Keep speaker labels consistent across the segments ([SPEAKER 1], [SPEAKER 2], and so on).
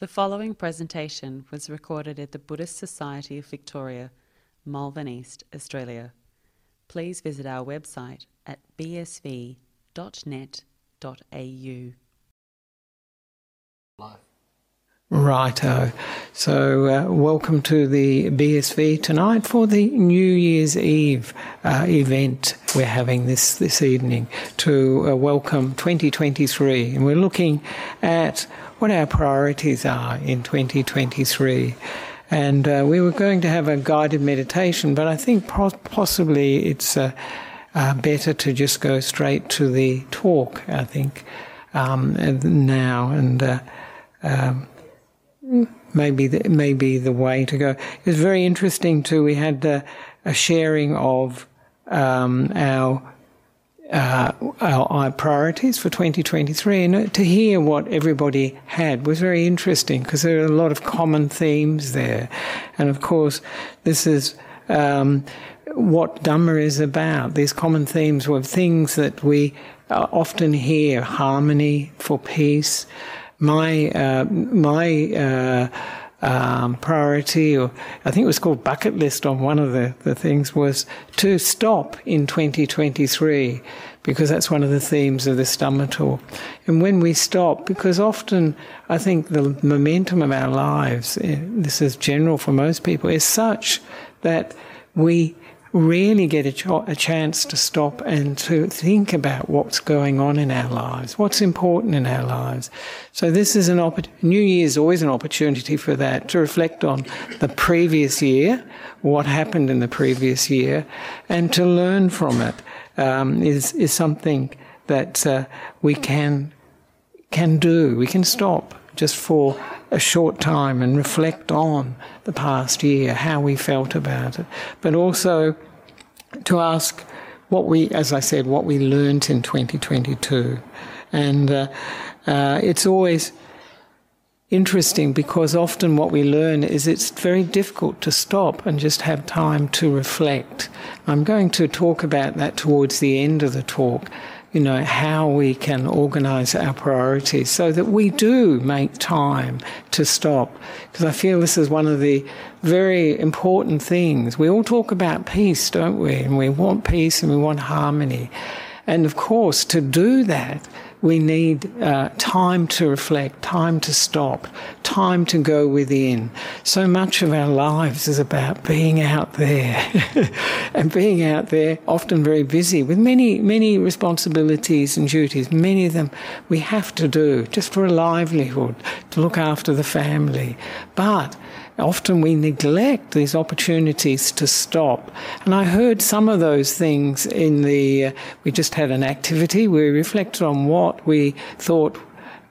[SPEAKER 1] The following presentation was recorded at the Buddhist Society of Victoria, Malvern East, Australia. Please visit our website at bsv.net.au.
[SPEAKER 2] Righto. So, uh, welcome to the BSV tonight for the New Year's Eve uh, event we're having this, this evening to uh, welcome 2023. And we're looking at what our priorities are in 2023. And uh, we were going to have a guided meditation, but I think possibly it's uh, uh, better to just go straight to the talk, I think, um, now. And um, maybe the, maybe the way to go. It was very interesting too. We had uh, a sharing of um, our, uh, our, our priorities for 2023, and to hear what everybody had was very interesting because there are a lot of common themes there, and of course, this is. Um, what Dhamma is about. These common themes were things that we uh, often hear harmony for peace, my uh, my uh, um, priority, or I think it was called bucket list on one of the, the things, was to stop in 2023 because that's one of the themes of this Dhamma talk. And when we stop, because often I think the momentum of our lives, eh, this is general for most people, is such that we really get a, a, chance to stop and to think about what's going on in our lives, what's important in our lives. So this is an opportunity. New Year is always an opportunity for that to reflect on the previous year, what happened in the previous year, and to learn from it um, is is something that uh, we can can do. We can stop just for a short time and reflect on the past year, how we felt about it, but also to ask what we, as I said, what we learnt in 2022. And uh, uh, it's always interesting because often what we learn is it's very difficult to stop and just have time to reflect. I'm going to talk about that towards the end of the talk you know, how we can organize our priorities so that we do make time to stop. Because I feel this is one of the very important things. We all talk about peace, don't we? And we want peace and we want harmony. And of course, to do that, we need uh, time to reflect, time to stop, time to go within. So much of our lives is about being out there and being out there, often very busy with many, many responsibilities and duties. Many of them we have to do just for a livelihood, to look after the family. But often we neglect these opportunities to stop. And I heard some of those things in the, uh, we just had an activity we reflected on what we thought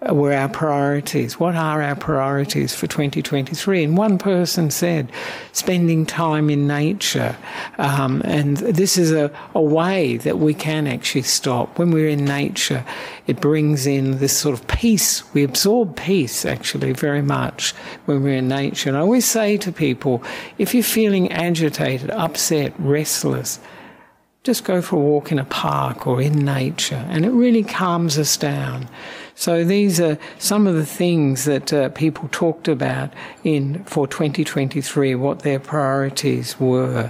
[SPEAKER 2] were our priorities. What are our priorities for 2023? And one person said, spending time in nature. Um, and this is a, a way that we can actually stop. When we're in nature, it brings in this sort of peace. We absorb peace actually very much when we're in nature. And I always say to people, if you're feeling agitated, upset, restless, just go for a walk in a park or in nature, and it really calms us down. So these are some of the things that uh, people talked about in for 2023, what their priorities were.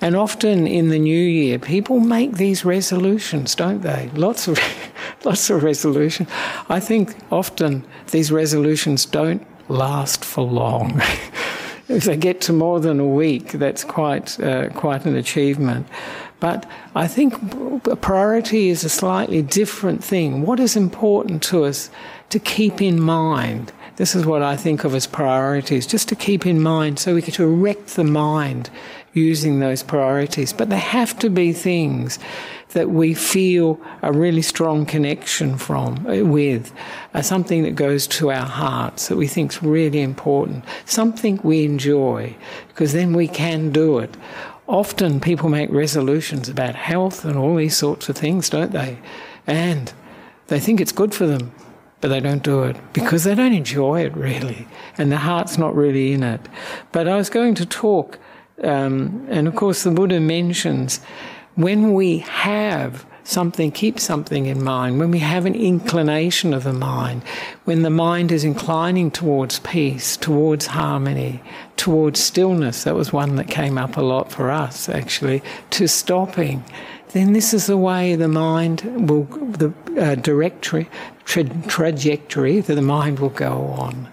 [SPEAKER 2] And often in the new year, people make these resolutions, don't they? Lots of, lots of resolutions. I think often these resolutions don't last for long. if they get to more than a week, that's quite, uh, quite an achievement. But I think priority is a slightly different thing. What is important to us to keep in mind? This is what I think of as priorities, just to keep in mind so we can direct the mind using those priorities. But they have to be things that we feel a really strong connection from uh, with, uh, something that goes to our hearts that we think is really important, something we enjoy, because then we can do it often people make resolutions about health and all these sorts of things, don't they? And they think it's good for them, but they don't do it because they don't enjoy it really, and the heart's not really in it. But I was going to talk, um, and of course, the Buddha mentions when we have something, keep something in mind, when we have an inclination of the mind, when the mind is inclining towards peace, towards harmony, towards stillness, that was one that came up a lot for us actually, to stopping, then this is the way the mind will, the uh, directory, tra- trajectory that the mind will go on.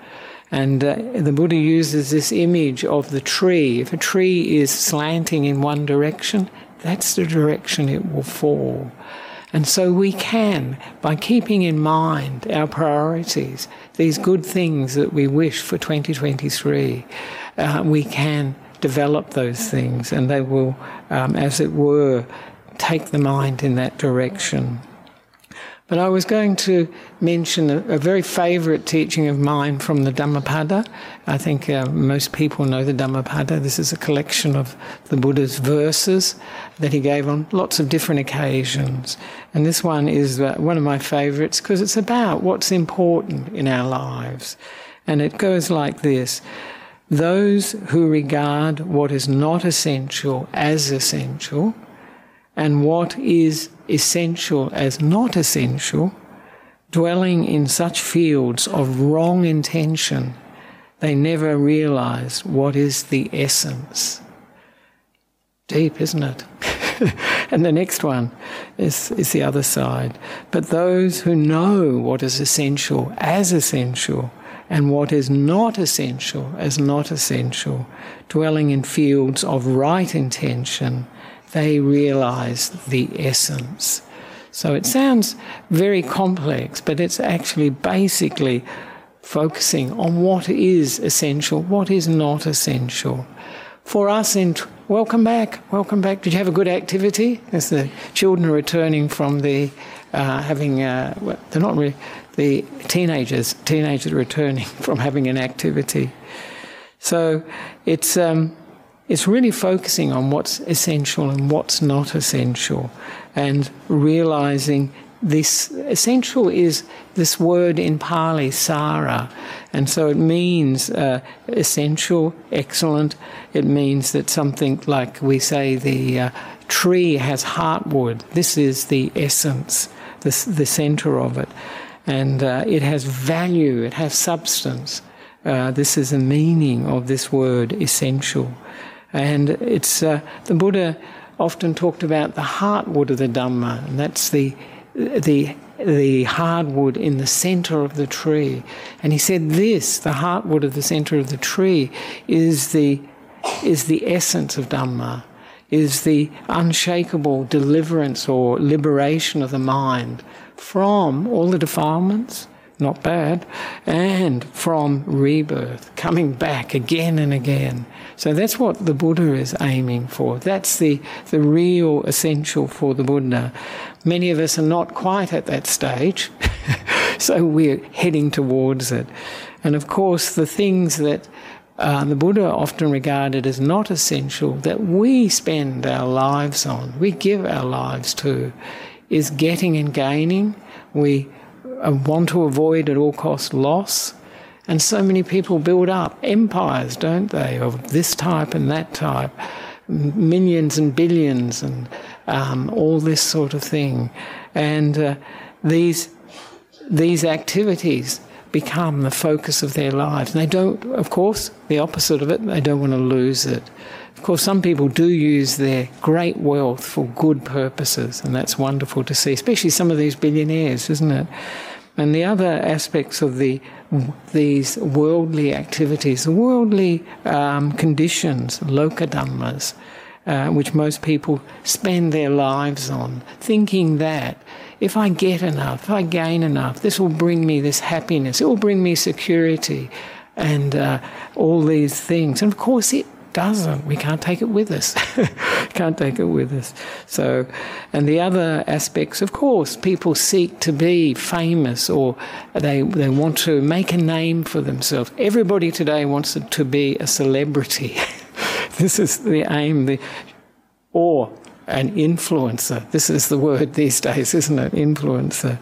[SPEAKER 2] And uh, the Buddha uses this image of the tree. If a tree is slanting in one direction, that's the direction it will fall. And so we can, by keeping in mind our priorities, these good things that we wish for 2023, uh, we can develop those things and they will, um, as it were, take the mind in that direction. But I was going to mention a, a very favourite teaching of mine from the Dhammapada. I think uh, most people know the Dhammapada. This is a collection of the Buddha's verses that he gave on lots of different occasions. And this one is uh, one of my favourites because it's about what's important in our lives. And it goes like this Those who regard what is not essential as essential, and what is essential as not essential, dwelling in such fields of wrong intention, they never realize what is the essence. Deep, isn't it? and the next one is, is the other side. But those who know what is essential as essential and what is not essential as not essential, dwelling in fields of right intention, they realize the essence. So it sounds very complex, but it's actually basically focusing on what is essential, what is not essential. For us, in welcome back, welcome back. Did you have a good activity? As the children are returning from the uh, having, uh, well, they're not really the teenagers. Teenagers returning from having an activity. So it's. Um, it's really focusing on what's essential and what's not essential and realizing this essential is this word in Pali, sara, and so it means uh, essential, excellent. It means that something like we say the uh, tree has heartwood. This is the essence, the, the center of it, and uh, it has value. It has substance. Uh, this is the meaning of this word essential. And it's uh, the Buddha often talked about the heartwood of the Dhamma, and that's the the the hardwood in the center of the tree. And he said this, the heartwood of the center of the tree, is the is the essence of Dhamma, is the unshakable deliverance or liberation of the mind from all the defilements, not bad, and from rebirth, coming back again and again. So that's what the Buddha is aiming for. That's the, the real essential for the Buddha. Many of us are not quite at that stage, so we're heading towards it. And of course, the things that uh, the Buddha often regarded as not essential that we spend our lives on, we give our lives to, is getting and gaining. We want to avoid at all cost loss. And so many people build up empires, don't they, of this type and that type, millions and billions and um, all this sort of thing. And uh, these, these activities become the focus of their lives. And they don't, of course, the opposite of it, they don't want to lose it. Of course, some people do use their great wealth for good purposes, and that's wonderful to see, especially some of these billionaires, isn't it? And the other aspects of the these worldly activities, worldly um, conditions, lokadhammas, uh, which most people spend their lives on, thinking that if I get enough, if I gain enough, this will bring me this happiness, it will bring me security, and uh, all these things. And of course, it doesn't. We can't take it with us. can't take it with us. So, and the other aspects, of course, people seek to be famous or they, they want to make a name for themselves. Everybody today wants to be a celebrity. this is the aim, the, or an influencer. This is the word these days, isn't it? Influencer.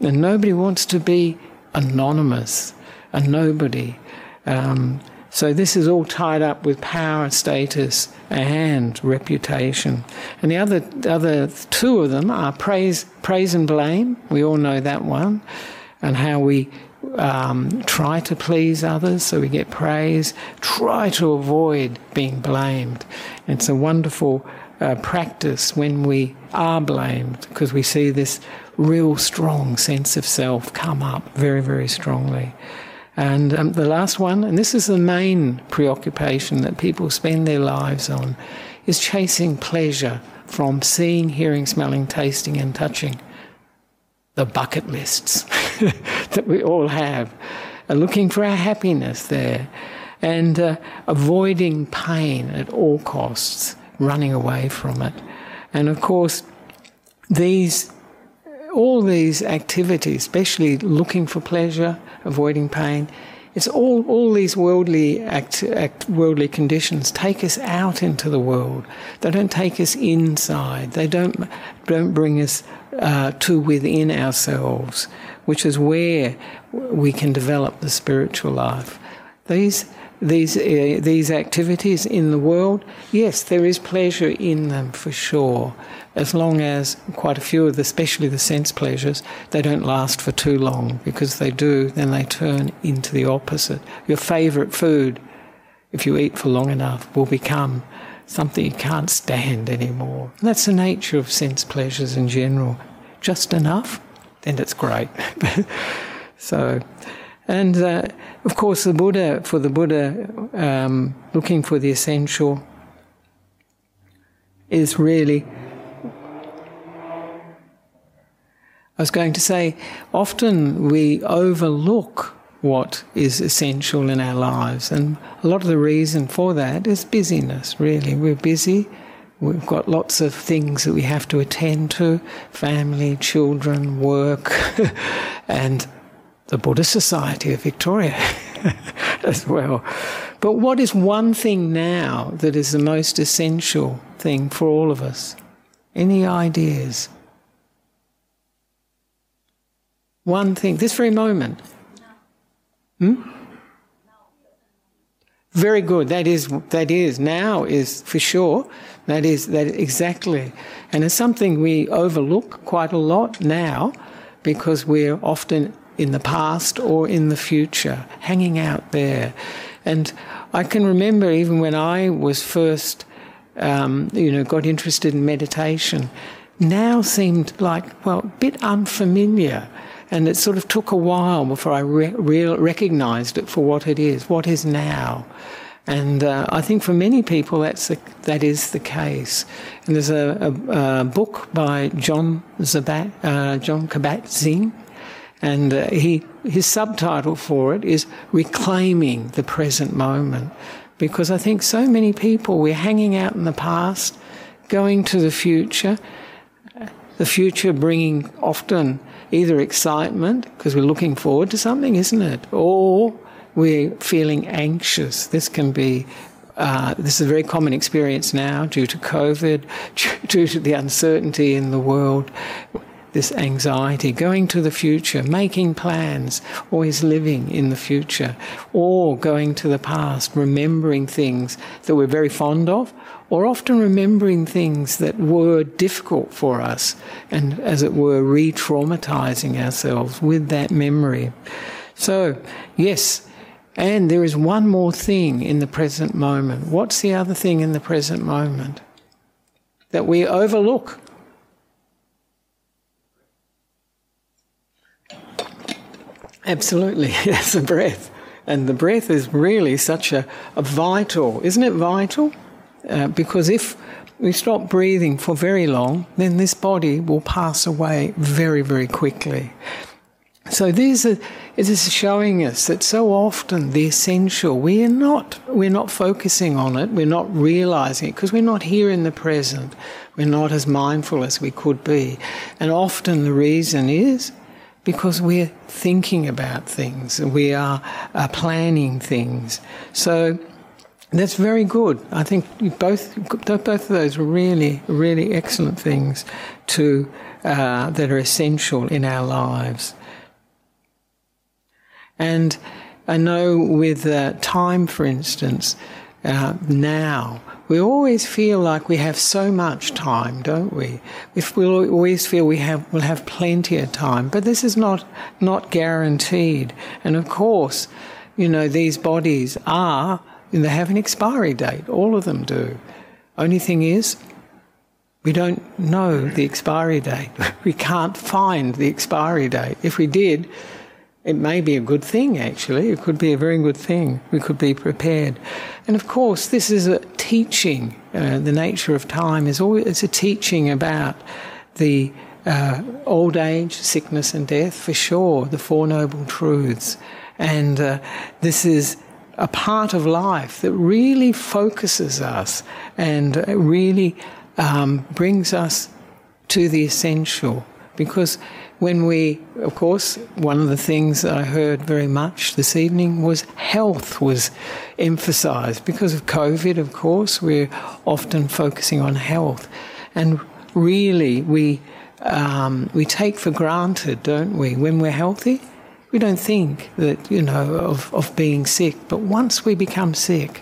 [SPEAKER 2] And nobody wants to be anonymous, a nobody. Um, So this is all tied up with power, status, and reputation. And the other other two of them are praise, praise and blame. We all know that one, and how we um, try to please others so we get praise. Try to avoid being blamed. It's a wonderful uh, practice when we are blamed because we see this real strong sense of self come up very, very strongly. And um, the last one, and this is the main preoccupation that people spend their lives on, is chasing pleasure from seeing, hearing, smelling, tasting, and touching. The bucket lists that we all have, are looking for our happiness there, and uh, avoiding pain at all costs, running away from it. And of course, these all these activities, especially looking for pleasure, avoiding pain, it's all, all these worldly act, act, worldly conditions take us out into the world. They don't take us inside. They don't don't bring us uh, to within ourselves, which is where we can develop the spiritual life. These these uh, these activities in the world, yes, there is pleasure in them for sure, as long as quite a few of the, especially the sense pleasures, they don't last for too long because they do, then they turn into the opposite. Your favourite food, if you eat for long enough, will become something you can't stand anymore. And that's the nature of sense pleasures in general. Just enough, then it's great. so, and uh, of course, the Buddha, for the Buddha, um, looking for the essential is really I was going to say, often we overlook what is essential in our lives, and a lot of the reason for that is busyness, really. We're busy, we've got lots of things that we have to attend to family, children, work, and the Buddhist Society of Victoria as well. But what is one thing now that is the most essential thing for all of us? Any ideas? One thing, this very moment. Hmm? Very good. That is that is now is for sure. That is that exactly, and it's something we overlook quite a lot now, because we're often in the past or in the future, hanging out there. And I can remember even when I was first, um, you know, got interested in meditation, now seemed like well a bit unfamiliar and it sort of took a while before I re- re- recognized it for what it is, what is now. And uh, I think for many people that's the, that is the case. And there's a, a, a book by John Zabat, uh, Jon Kabat-Zinn, and uh, he his subtitle for it is Reclaiming the Present Moment. Because I think so many people we're hanging out in the past, going to the future, the future bringing often either excitement, because we're looking forward to something, isn't it? Or we're feeling anxious. This can be uh, this is a very common experience now due to COVID, due to the uncertainty in the world, this anxiety, going to the future, making plans, always living in the future, or going to the past, remembering things that we're very fond of, or often remembering things that were difficult for us and, as it were, re traumatizing ourselves with that memory. So, yes, and there is one more thing in the present moment. What's the other thing in the present moment? That we overlook. Absolutely, yes, the breath. And the breath is really such a, a vital, isn't it vital? Uh, because if we stop breathing for very long, then this body will pass away very, very quickly. So these are, it is showing us that so often the essential we are not we're not focusing on it, we're not realizing it because we're not here in the present. We're not as mindful as we could be, and often the reason is because we're thinking about things, we are, are planning things. So that's very good. I think both both of those are really, really excellent things to uh, that are essential in our lives. And I know with uh, time, for instance, uh, now, we always feel like we have so much time, don't we? If we always feel we have we'll have plenty of time, but this is not not guaranteed. And of course, you know these bodies are they have an expiry date. All of them do. Only thing is, we don't know the expiry date. We can't find the expiry date. If we did, it may be a good thing, actually. It could be a very good thing. We could be prepared. And of course, this is a teaching. Uh, the nature of time is always it's a teaching about the uh, old age, sickness, and death, for sure, the Four Noble Truths. And uh, this is a part of life that really focuses us and really um, brings us to the essential. Because when we, of course, one of the things that I heard very much this evening was health was emphasised. Because of COVID, of course, we're often focusing on health. And really, we, um, we take for granted, don't we, when we're healthy? We don't think that, you know, of, of being sick. But once we become sick,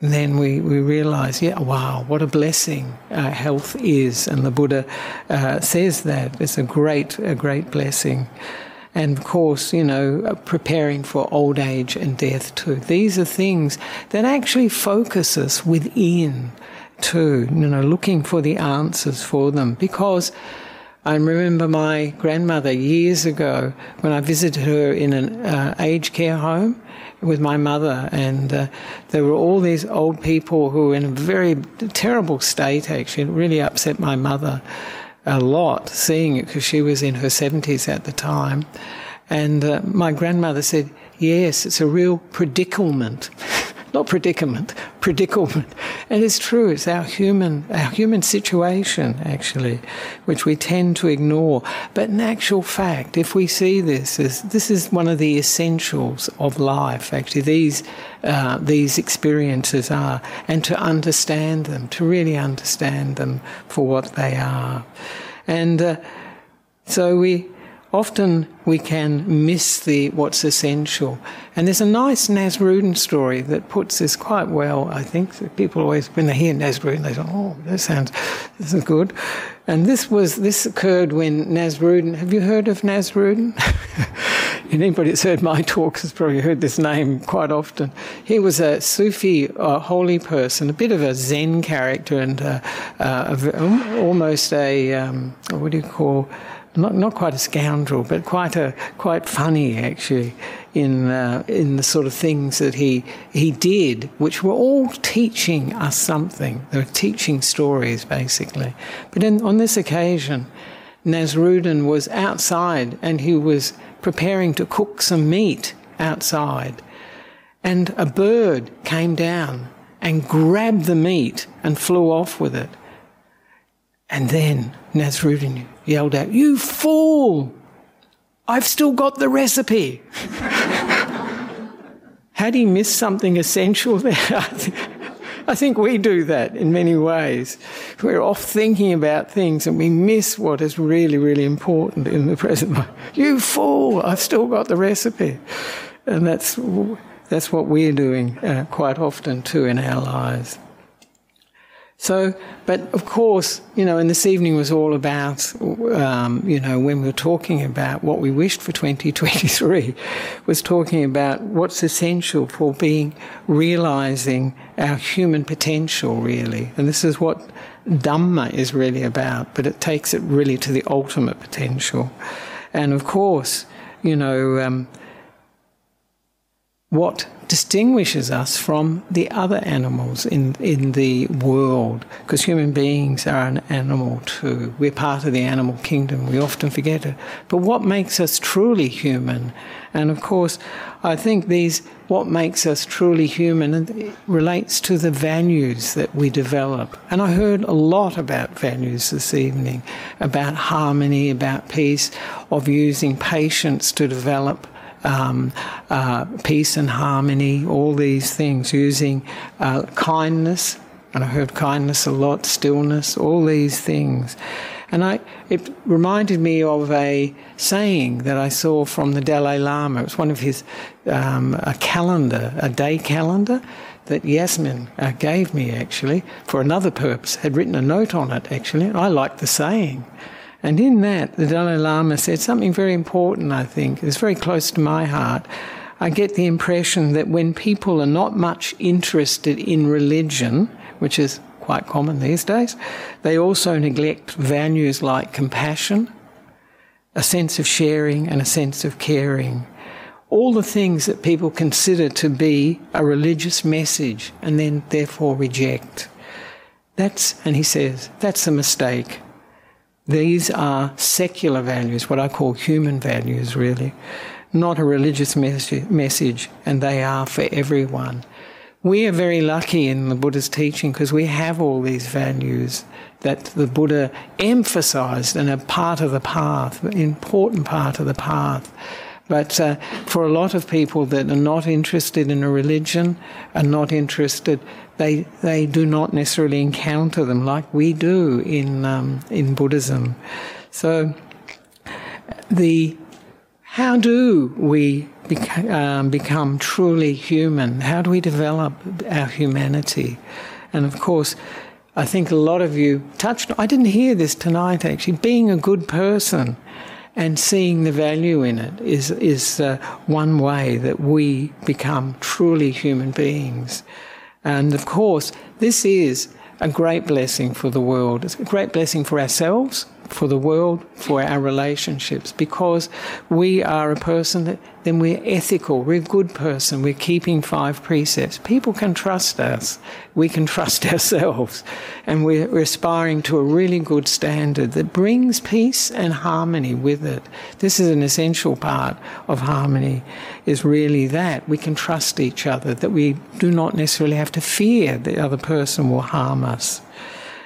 [SPEAKER 2] then we, we realize, yeah, wow, what a blessing uh, health is. And the Buddha uh, says that it's a great, a great blessing. And of course, you know, preparing for old age and death too. These are things that actually focus us within too, you know, looking for the answers for them. Because I remember my grandmother years ago when I visited her in an uh, aged care home with my mother, and uh, there were all these old people who were in a very terrible state. Actually, it really upset my mother a lot seeing it because she was in her seventies at the time, and uh, my grandmother said, "Yes, it's a real predicament." not predicament, predicament. And it's true, it's our human, our human situation, actually, which we tend to ignore. But in actual fact, if we see this as this is one of the essentials of life, actually, these, uh, these experiences are, and to understand them, to really understand them for what they are. And uh, so we, often we can miss the what's essential. And there's a nice Nasrudin story that puts this quite well, I think. People always, when they hear Nasrudin, they say, oh, that sounds, this is good. And this was, this occurred when Nasrudin, have you heard of Nasrudin? Anybody that's heard my talks has probably heard this name quite often. He was a Sufi uh, holy person, a bit of a Zen character and uh, uh, a, almost a, um, what do you call, not not quite a scoundrel, but quite a quite funny actually in uh, in the sort of things that he he did, which were all teaching us something. They were teaching stories basically. But in, on this occasion, Nasrudin was outside and he was preparing to cook some meat outside, and a bird came down and grabbed the meat and flew off with it. And then Nasrudin yelled out, You fool! I've still got the recipe. Had he missed something essential there? I think we do that in many ways. We're off thinking about things and we miss what is really, really important in the present moment. You fool! I've still got the recipe. And that's, that's what we're doing uh, quite often too in our lives. So, but of course, you know, and this evening was all about, um, you know, when we were talking about what we wished for 2023, was talking about what's essential for being, realizing our human potential, really. And this is what Dhamma is really about, but it takes it really to the ultimate potential. And of course, you know, um, what distinguishes us from the other animals in, in the world, because human beings are an animal too. We're part of the animal kingdom. We often forget it. But what makes us truly human? And of course, I think these, what makes us truly human relates to the values that we develop. And I heard a lot about values this evening, about harmony, about peace, of using patience to develop um, uh, peace and harmony, all these things, using uh, kindness and I heard kindness a lot, stillness, all these things. And I, it reminded me of a saying that I saw from the Dalai Lama. It was one of his, um, a calendar, a day calendar that Yasmin uh, gave me actually for another purpose, had written a note on it actually. I liked the saying. And in that, the Dalai Lama said something very important, I think. It's very close to my heart. I get the impression that when people are not much interested in religion, which is quite common these days, they also neglect values like compassion, a sense of sharing, and a sense of caring. All the things that people consider to be a religious message and then therefore reject. That's, and he says, that's a mistake. These are secular values, what I call human values, really not a religious message, and they are for everyone. We are very lucky in the Buddha's teaching because we have all these values that the Buddha emphasized and are part of the path, an important part of the path. But uh, for a lot of people that are not interested in a religion, are not interested, they, they do not necessarily encounter them like we do in, um, in Buddhism. So the how do we beca- um, become truly human? How do we develop our humanity? And of course, I think a lot of you touched, I didn't hear this tonight actually, being a good person and seeing the value in it is, is uh, one way that we become truly human beings. And of course, this is a great blessing for the world. It's a great blessing for ourselves for the world, for our relationships, because we are a person that then we're ethical, we're a good person, we're keeping five precepts. People can trust us, we can trust ourselves, and we're, we're aspiring to a really good standard that brings peace and harmony with it. This is an essential part of harmony, is really that we can trust each other, that we do not necessarily have to fear the other person will harm us.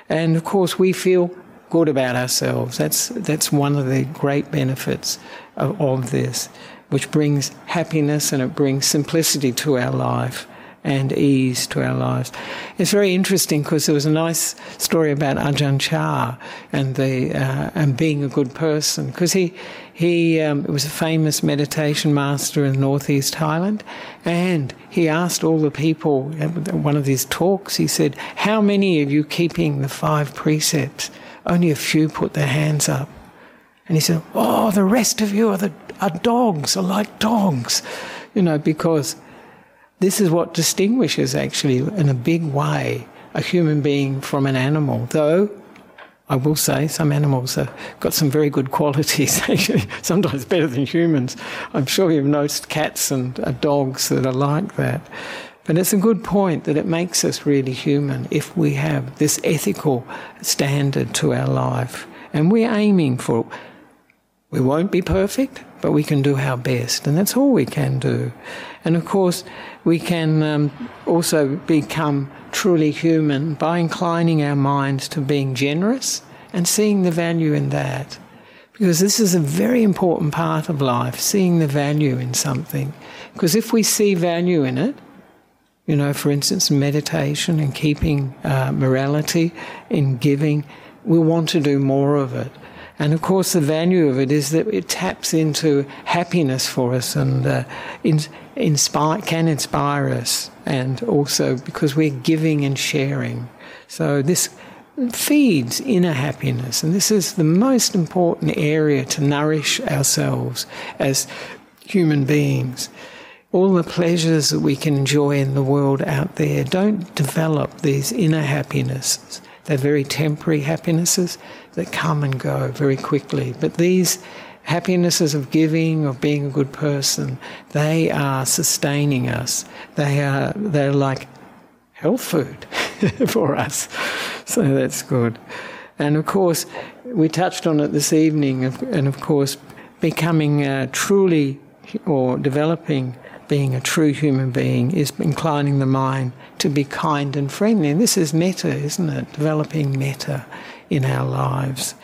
[SPEAKER 2] And of course, we feel good about ourselves. That's, that's one of the great benefits of, of this, which brings happiness and it brings simplicity to our life and ease to our lives. It's very interesting because there was a nice story about Ajahn Chah and the uh, and being a good person because he he um, was a famous meditation master in northeast Thailand, and he asked all the people at one of his talks. He said, "How many of you keeping the five precepts?" Only a few put their hands up. And he said, Oh, the rest of you are, the, are dogs, are like dogs. You know, because this is what distinguishes, actually, in a big way, a human being from an animal. Though, I will say, some animals have got some very good qualities, actually, sometimes better than humans. I'm sure you've noticed cats and uh, dogs that are like that. But it's a good point that it makes us really human if we have this ethical standard to our life. And we're aiming for, we won't be perfect, but we can do our best. And that's all we can do. And of course, we can um, also become truly human by inclining our minds to being generous and seeing the value in that. Because this is a very important part of life, seeing the value in something. Because if we see value in it, you know, for instance, meditation and keeping uh, morality in giving, we want to do more of it. And of course, the value of it is that it taps into happiness for us and uh, in, inspire, can inspire us, and also because we're giving and sharing. So this feeds inner happiness, and this is the most important area to nourish ourselves as human beings all the pleasures that we can enjoy in the world out there don't develop these inner happinesses. They're very temporary happinesses that come and go very quickly. But these happinesses of giving, of being a good person, they are sustaining us. They are they're like health food for us. So that's good. And of course, we touched on it this evening, and of course, becoming uh, truly or developing being a true human being is inclining the mind to be kind and friendly. And this is metta, isn't it? Developing metta in our lives.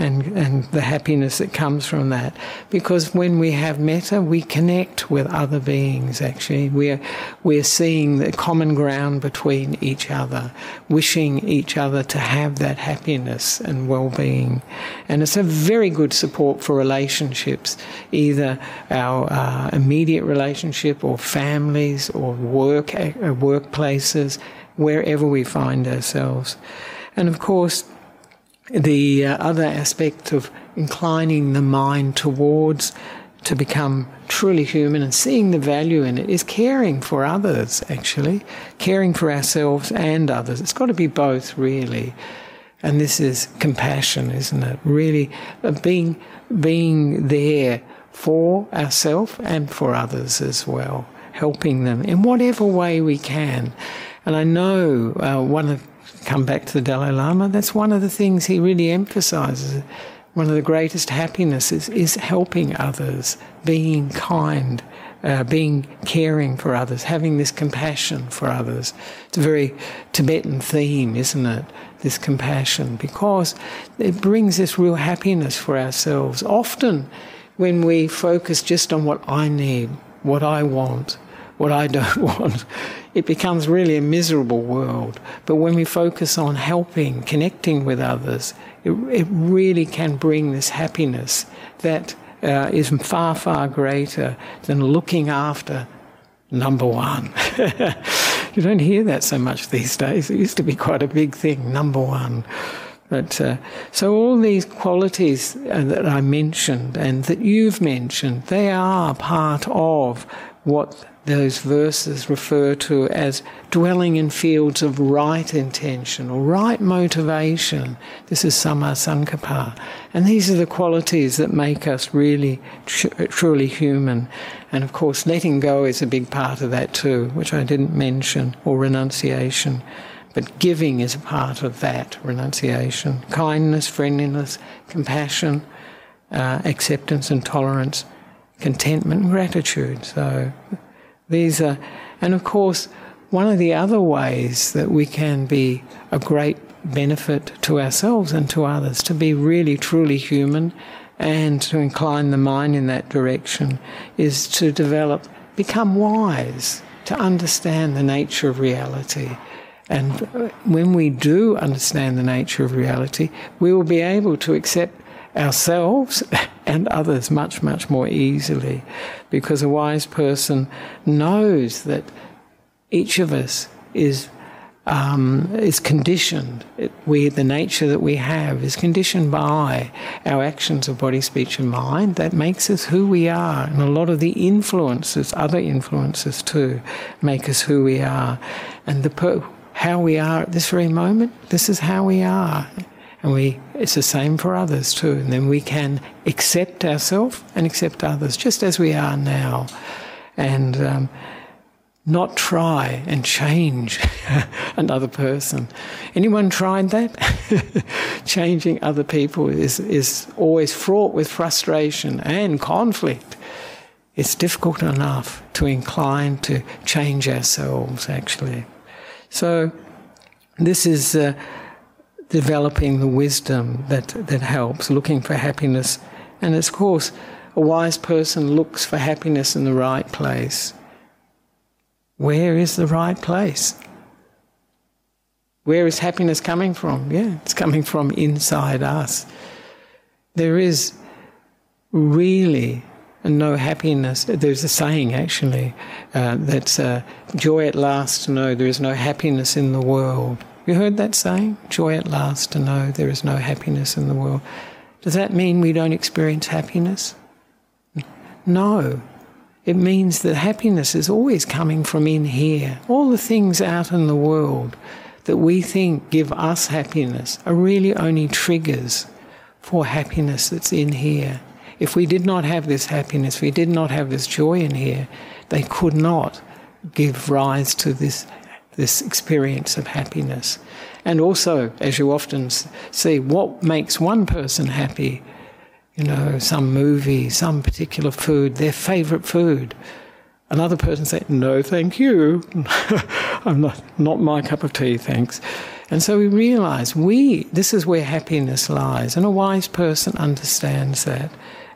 [SPEAKER 2] And, and the happiness that comes from that. Because when we have metta, we connect with other beings, actually. We're, we're seeing the common ground between each other, wishing each other to have that happiness and well being. And it's a very good support for relationships, either our uh, immediate relationship or families or work, uh, workplaces, wherever we find ourselves. And of course, the uh, other aspect of inclining the mind towards to become truly human and seeing the value in it is caring for others, actually, caring for ourselves and others. It's got to be both, really. And this is compassion, isn't it? Really uh, being, being there for ourselves and for others as well, helping them in whatever way we can. And I know uh, one of come back to the Dalai Lama, that's one of the things he really emphasizes. One of the greatest happinesses is helping others, being kind, uh, being caring for others, having this compassion for others. It's a very Tibetan theme, isn't it? This compassion, because it brings this real happiness for ourselves. Often, when we focus just on what I need, what I want, what I don't want, it becomes really a miserable world. But when we focus on helping, connecting with others, it, it really can bring this happiness that uh, is far, far greater than looking after number one. you don't hear that so much these days. It used to be quite a big thing, number one. But uh, so all these qualities uh, that I mentioned and that you've mentioned, they are part of what those verses refer to as dwelling in fields of right intention or right motivation. This is samma sankappa. And these are the qualities that make us really tr- truly human. And of course, letting go is a big part of that too, which I didn't mention, or renunciation. But giving is a part of that renunciation. Kindness, friendliness, compassion, uh, acceptance and tolerance, contentment and gratitude. So these are, and of course, one of the other ways that we can be a great benefit to ourselves and to others, to be really truly human and to incline the mind in that direction, is to develop, become wise, to understand the nature of reality. And when we do understand the nature of reality, we will be able to accept ourselves and others much, much more easily because a wise person knows that each of us is. Um, is conditioned. It, we, the nature that we have, is conditioned by our actions of body, speech, and mind. That makes us who we are, and a lot of the influences, other influences too, make us who we are. And the per- how we are at this very moment, this is how we are. And we, it's the same for others too. And then we can accept ourselves and accept others just as we are now. And um, not try and change another person. Anyone tried that? Changing other people is, is always fraught with frustration and conflict. It's difficult enough to incline to change ourselves, actually. So, this is. Uh, developing the wisdom that, that helps, looking for happiness. And of course, a wise person looks for happiness in the right place. Where is the right place? Where is happiness coming from? Yeah, it's coming from inside us. There is really no happiness. There's a saying actually uh, that's uh, joy at last know there is no happiness in the world. You heard that saying? Joy at last to know there is no happiness in the world. Does that mean we don't experience happiness? No. It means that happiness is always coming from in here. All the things out in the world that we think give us happiness are really only triggers for happiness that's in here. If we did not have this happiness, if we did not have this joy in here, they could not give rise to this this experience of happiness. And also, as you often see, what makes one person happy? You know, some movie, some particular food, their favourite food. Another person say, "No, thank you. I'm not not my cup of tea, thanks." And so we realize we this is where happiness lies, and a wise person understands that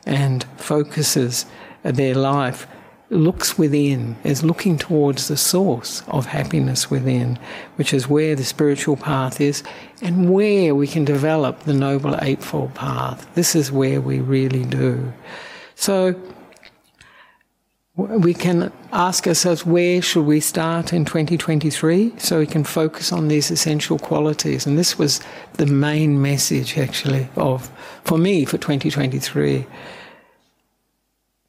[SPEAKER 2] and focuses their life looks within, is looking towards the source of happiness within, which is where the spiritual path is and where we can develop the Noble Eightfold Path. This is where we really do. So, we can ask ourselves where should we start in 2023 so we can focus on these essential qualities and this was the main message actually of for me for 2023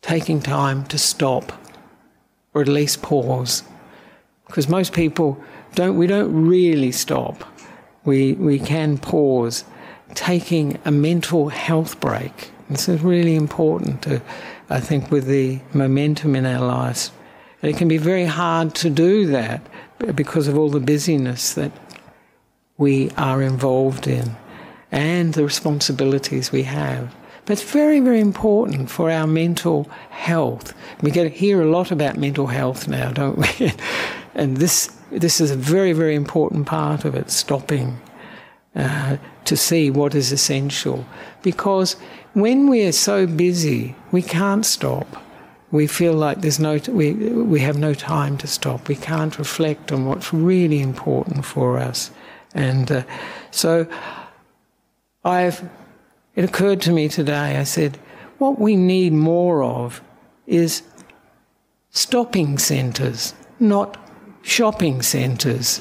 [SPEAKER 2] taking time to stop or at least pause. Because most people don't, we don't really stop. We, we can pause. Taking a mental health break. This is really important to, I think, with the momentum in our lives. And it can be very hard to do that because of all the busyness that we are involved in and the responsibilities we have. But it's very, very important for our mental health. We get to hear a lot about mental health now, don't we? and this this is a very, very important part of it. Stopping uh, to see what is essential, because when we are so busy, we can't stop. We feel like there's no we we have no time to stop. We can't reflect on what's really important for us, and uh, so I've it occurred to me today, I said, what we need more of is stopping centres, not shopping centres.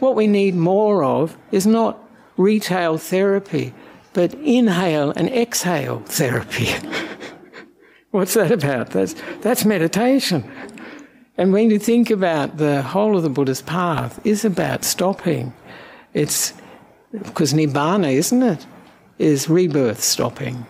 [SPEAKER 2] What we need more of is not retail therapy, but inhale and exhale therapy. What's that about? That's, that's meditation. And when you think about the whole of the Buddha's path is about stopping. It's because nibbana, isn't it? Is rebirth stopping,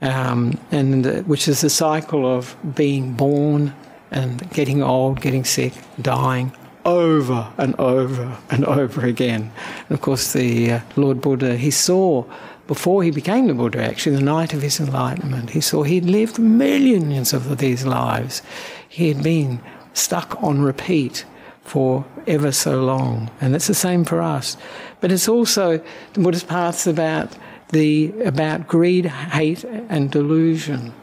[SPEAKER 2] um, and uh, which is the cycle of being born and getting old, getting sick, dying over and over and over again. And of course, the uh, Lord Buddha, he saw before he became the Buddha, actually, the night of his enlightenment, he saw he'd lived millions of these lives. He had been stuck on repeat for ever so long. And it's the same for us. But it's also, the Buddhist path's about the about greed, hate, and delusion.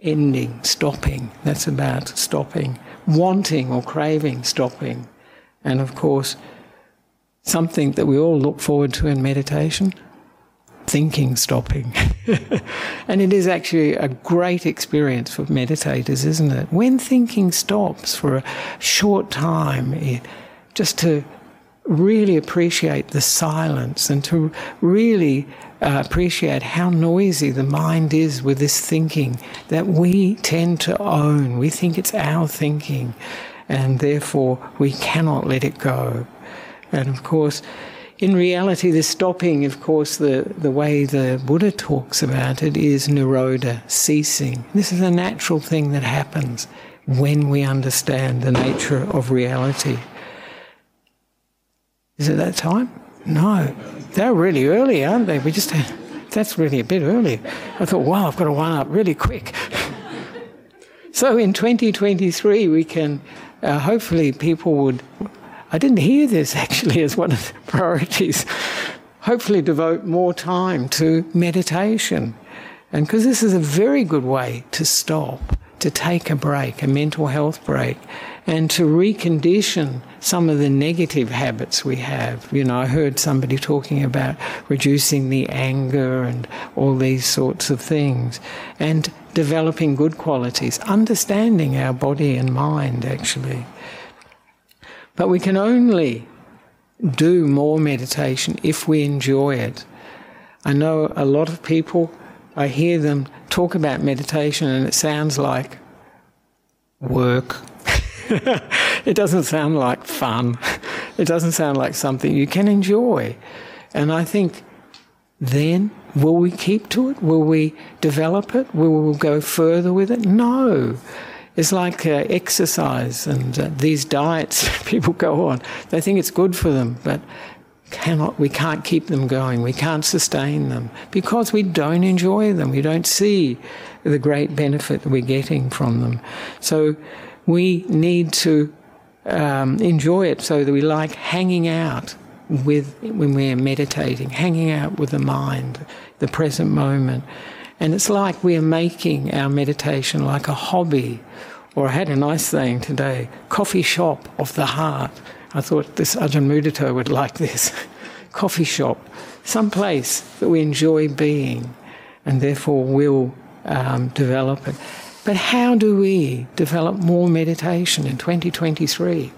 [SPEAKER 2] Ending, stopping. That's about stopping. Wanting or craving, stopping. And of course, something that we all look forward to in meditation thinking stopping. and it is actually a great experience for meditators, isn't it? When thinking stops for a short time, it, just to really appreciate the silence and to really uh, appreciate how noisy the mind is with this thinking that we tend to own. We think it's our thinking, and therefore we cannot let it go. And of course, in reality, the stopping, of course, the, the way the Buddha talks about it is nirodha, ceasing. This is a natural thing that happens when we understand the nature of reality. Is it that time? No. They're really early, aren't they? We just, that's really a bit early. I thought, wow, I've got to wind up really quick. so in 2023, we can, uh, hopefully, people would, I didn't hear this actually as one of the priorities, hopefully devote more time to meditation. And because this is a very good way to stop, to take a break, a mental health break, and to recondition some of the negative habits we have. You know, I heard somebody talking about reducing the anger and all these sorts of things, and developing good qualities, understanding our body and mind actually. But we can only do more meditation if we enjoy it. I know a lot of people, I hear them talk about meditation and it sounds like work it doesn't sound like fun. It doesn't sound like something you can enjoy. And I think then will we keep to it? Will we develop it? Will we go further with it? No. It's like uh, exercise and uh, these diets people go on. They think it's good for them, but cannot we can't keep them going we can't sustain them because we don't enjoy them we don't see the great benefit that we're getting from them so we need to um, enjoy it so that we like hanging out with when we're meditating hanging out with the mind the present moment and it's like we're making our meditation like a hobby or I had a nice saying today coffee shop of the heart I thought this Ajahn Mudita would like this. Coffee shop, some place that we enjoy being and therefore will um, develop it. But how do we develop more meditation in 2023?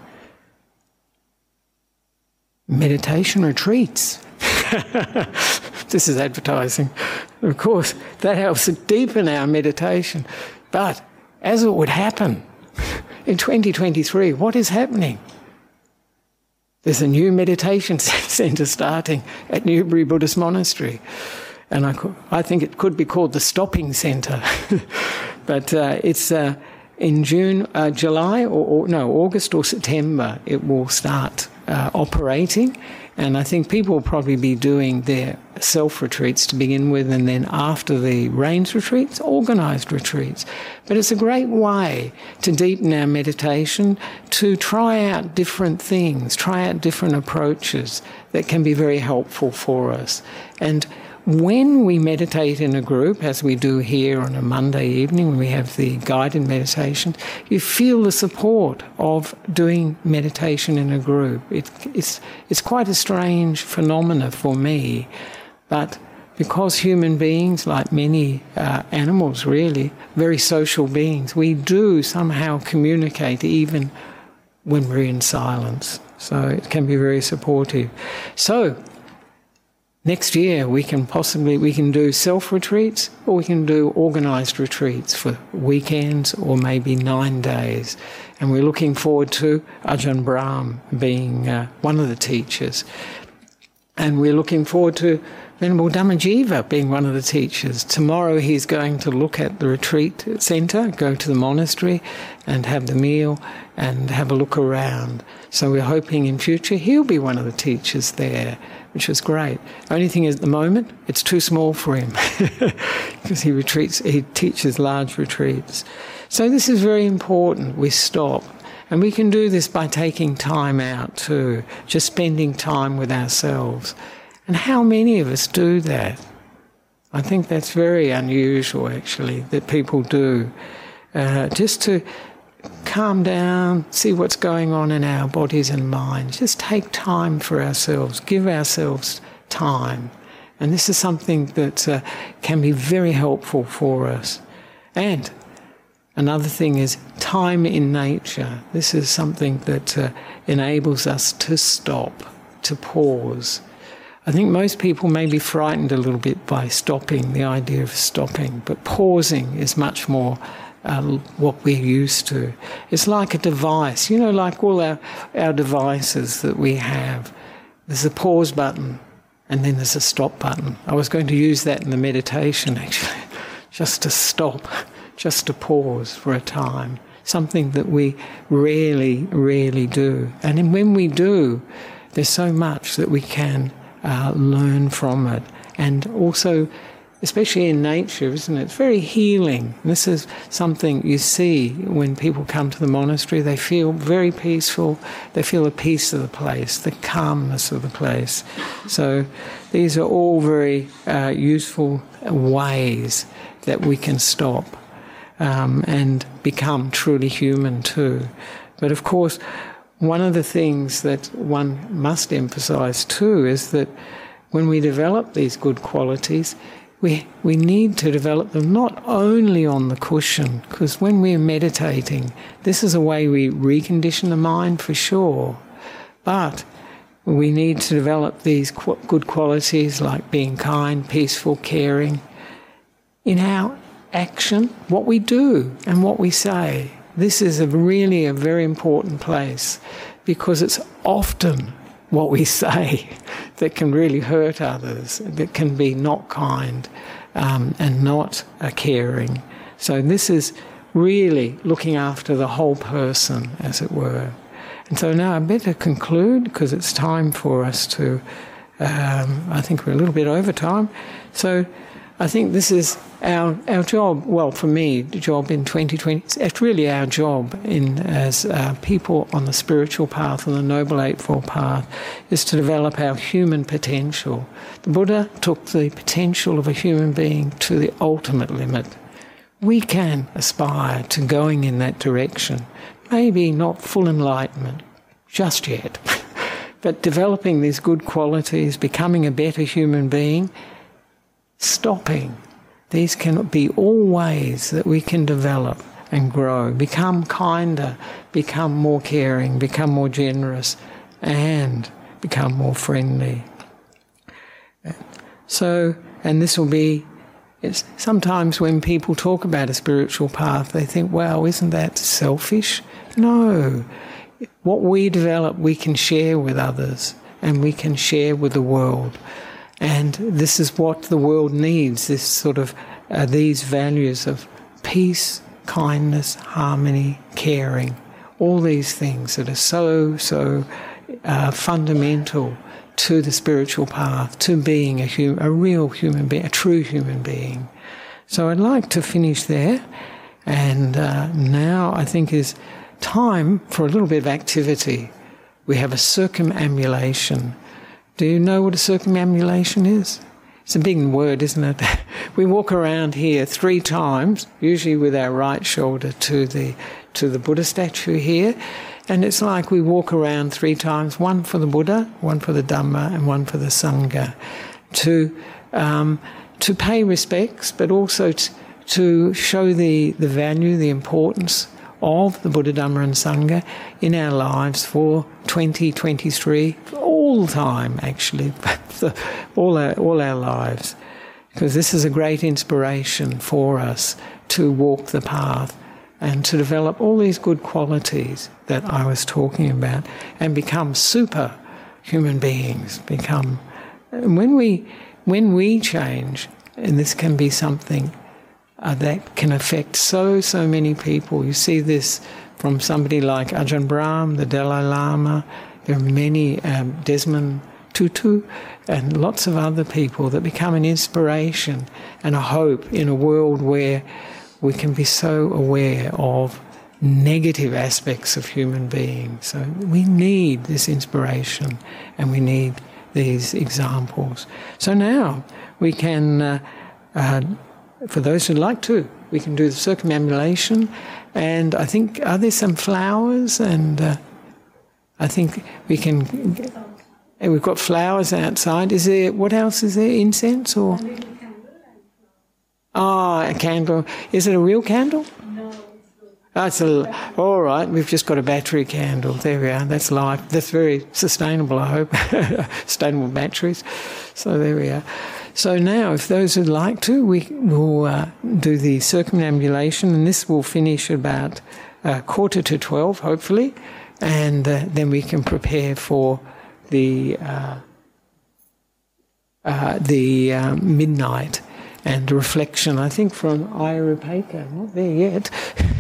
[SPEAKER 2] Meditation retreats. this is advertising. Of course, that helps deepen our meditation. But as it would happen in 2023, what is happening? There's a new meditation centre starting at Newbury Buddhist Monastery. And I, I think it could be called the Stopping Centre. but uh, it's uh, in June, uh, July, or, or, no, August or September, it will start uh, operating. And I think people will probably be doing their self retreats to begin with, and then after the rains retreats, organised retreats. But it's a great way to deepen our meditation, to try out different things, try out different approaches that can be very helpful for us. And when we meditate in a group, as we do here on a Monday evening when we have the guided meditation, you feel the support of doing meditation in a group. It, it's, it's quite a strange phenomena for me, but because human beings, like many uh, animals really, very social beings, we do somehow communicate even when we're in silence. So it can be very supportive. So next year we can possibly we can do self retreats or we can do organized retreats for weekends or maybe nine days and we're looking forward to Ajahn Brahm being uh, one of the teachers and we're looking forward to Venerable Dhammajiva being one of the teachers. Tomorrow he's going to look at the retreat centre, go to the monastery and have the meal and have a look around. So we're hoping in future he'll be one of the teachers there which is great. Only thing is, at the moment, it's too small for him because he retreats, he teaches large retreats. So this is very important. We stop. And we can do this by taking time out too, just spending time with ourselves. And how many of us do that? I think that's very unusual, actually, that people do. Uh, just to calm down, see what's going on in our bodies and minds. Just take time for ourselves, give ourselves time. And this is something that uh, can be very helpful for us. And another thing is time in nature. This is something that uh, enables us to stop, to pause. I think most people may be frightened a little bit by stopping, the idea of stopping, but pausing is much more uh, what we're used to. It's like a device, you know, like all our, our devices that we have. There's a pause button and then there's a stop button. I was going to use that in the meditation actually, just to stop, just to pause for a time. Something that we rarely, rarely do. And when we do, there's so much that we can uh, learn from it and also especially in nature, isn't it? It's very healing. This is something you see when people come to the monastery. They feel very peaceful. They feel the peace of the place, the calmness of the place. So these are all very uh, useful ways that we can stop um, and become truly human too. But of course, one of the things that one must emphasize too is that when we develop these good qualities, we, we need to develop them not only on the cushion, because when we're meditating, this is a way we recondition the mind for sure, but we need to develop these qu- good qualities like being kind, peaceful, caring in our action, what we do and what we say. This is a really a very important place because it's often what we say that can really hurt others, that can be not kind um, and not uh, caring. So, this is really looking after the whole person, as it were. And so now I better conclude because it's time for us to. Um, I think we're a little bit over time. So I think this is our our job. Well, for me, the job in 2020. It's really our job in as uh, people on the spiritual path, on the noble eightfold path, is to develop our human potential. The Buddha took the potential of a human being to the ultimate limit. We can aspire to going in that direction. Maybe not full enlightenment just yet, but developing these good qualities, becoming a better human being stopping. These can be all ways that we can develop and grow, become kinder, become more caring, become more generous, and become more friendly. So, and this will be, it's sometimes when people talk about a spiritual path, they think, wow, isn't that selfish? No. What we develop, we can share with others and we can share with the world. And this is what the world needs this sort of, uh, these values of peace, kindness, harmony, caring, all these things that are so, so uh, fundamental to the spiritual path, to being a, hum- a real human being, a true human being. So I'd like to finish there. And uh, now I think is time for a little bit of activity. We have a circumambulation. Do you know what a circumambulation is? It's a big word, isn't it? we walk around here three times, usually with our right shoulder to the to the Buddha statue here, and it's like we walk around three times, one for the Buddha, one for the Dhamma, and one for the Sangha, to um, to pay respects, but also t- to show the the value, the importance of the Buddha, Dhamma, and Sangha in our lives for 2023, all time actually, all our, all our lives. Because this is a great inspiration for us to walk the path and to develop all these good qualities that I was talking about and become super human beings. Become when we when we change, and this can be something uh, that can affect so, so many people. You see this from somebody like Ajahn Brahm, the Dalai Lama, there are many, um, Desmond Tutu, and lots of other people that become an inspiration and a hope in a world where we can be so aware of negative aspects of human beings. So we need this inspiration and we need these examples. So now we can. Uh, uh, for those who'd like to, we can do the circumambulation. And I think, are there some flowers? And uh, I think we can. We've got flowers outside. Is there, what else is there? Incense or? Ah, oh, a candle. Is it a real candle? No. That's a, all right. We've just got a battery candle. There we are. That's life. That's very sustainable. I hope sustainable batteries. So there we are. So now, if those would like to, we will uh, do the circumambulation, and this will finish about uh, quarter to twelve, hopefully, and uh, then we can prepare for the uh, uh, the um, midnight and reflection. I think from Ayurveda, not there yet.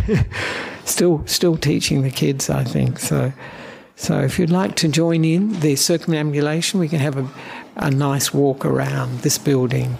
[SPEAKER 2] still, still teaching the kids. I think so. So, if you'd like to join in the circumambulation, we can have a a nice walk around this building